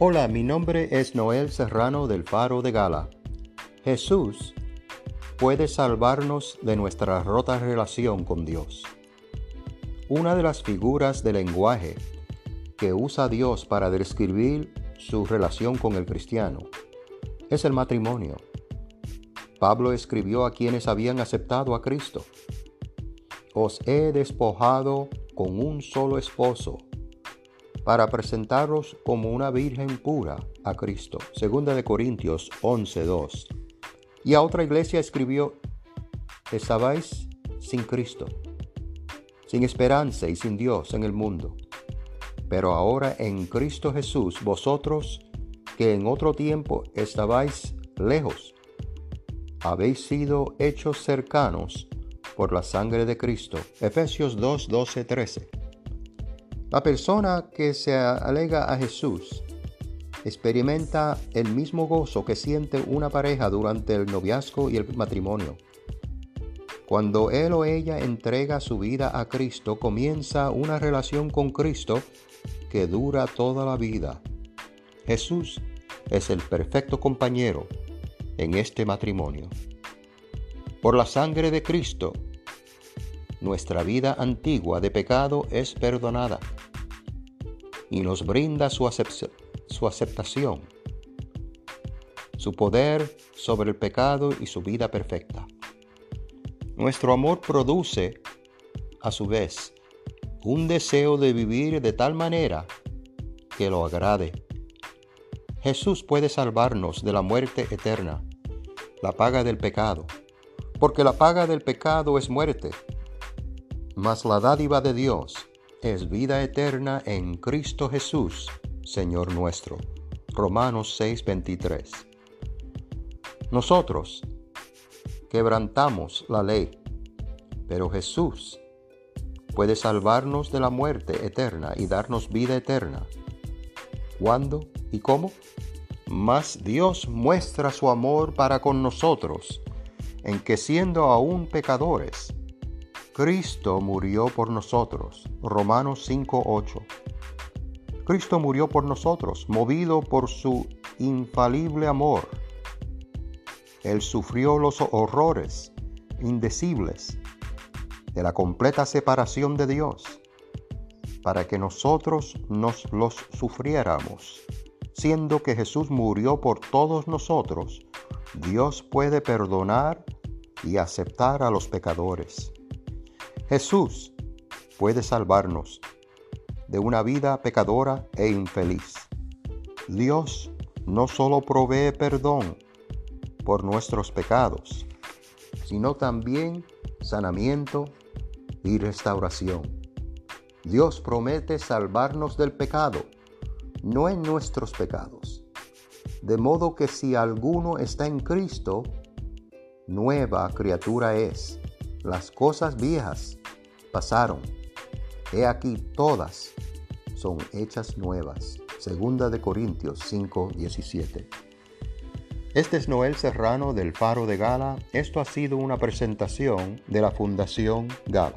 Hola, mi nombre es Noel Serrano del Faro de Gala. Jesús puede salvarnos de nuestra rota relación con Dios. Una de las figuras de lenguaje que usa Dios para describir su relación con el cristiano es el matrimonio. Pablo escribió a quienes habían aceptado a Cristo. Os he despojado con un solo esposo para presentaros como una virgen pura a Cristo. Segunda de Corintios 11:2. Y a otra iglesia escribió, estabais sin Cristo, sin esperanza y sin Dios en el mundo. Pero ahora en Cristo Jesús, vosotros que en otro tiempo estabais lejos, habéis sido hechos cercanos por la sangre de Cristo. Efesios 2, 12, 13. La persona que se alega a Jesús experimenta el mismo gozo que siente una pareja durante el noviazgo y el matrimonio. Cuando él o ella entrega su vida a Cristo, comienza una relación con Cristo que dura toda la vida. Jesús es el perfecto compañero en este matrimonio. Por la sangre de Cristo, nuestra vida antigua de pecado es perdonada y nos brinda su, aceptación, su poder sobre el pecado y su vida perfecta. Nuestro amor produce, a su vez, un deseo de vivir de tal manera que lo agrade. Jesús puede salvarnos de la muerte eterna, la paga del pecado, porque la paga del pecado es muerte, mas la dádiva de Dios es vida eterna en Cristo Jesús, Señor nuestro. Romanos 6:23. Nosotros quebrantamos la ley, pero Jesús puede salvarnos de la muerte eterna y darnos vida eterna. ¿Cuándo y cómo? Mas Dios muestra su amor para con nosotros, en que siendo aún pecadores, Cristo murió por nosotros. Romanos 5:8. Cristo murió por nosotros, movido por su infalible amor. Él sufrió los horrores indecibles de la completa separación de Dios, para que nosotros nos los sufriéramos. Siendo que Jesús murió por todos nosotros, Dios puede perdonar y aceptar a los pecadores. Jesús puede salvarnos de una vida pecadora e infeliz. Dios no solo provee perdón por nuestros pecados, sino también sanamiento y restauración. Dios promete salvarnos del pecado, no en nuestros pecados. De modo que si alguno está en Cristo, nueva criatura es. Las cosas viejas pasaron. He aquí todas son hechas nuevas. Segunda de Corintios 5, 17. Este es Noel Serrano del Faro de Gala. Esto ha sido una presentación de la Fundación Gala.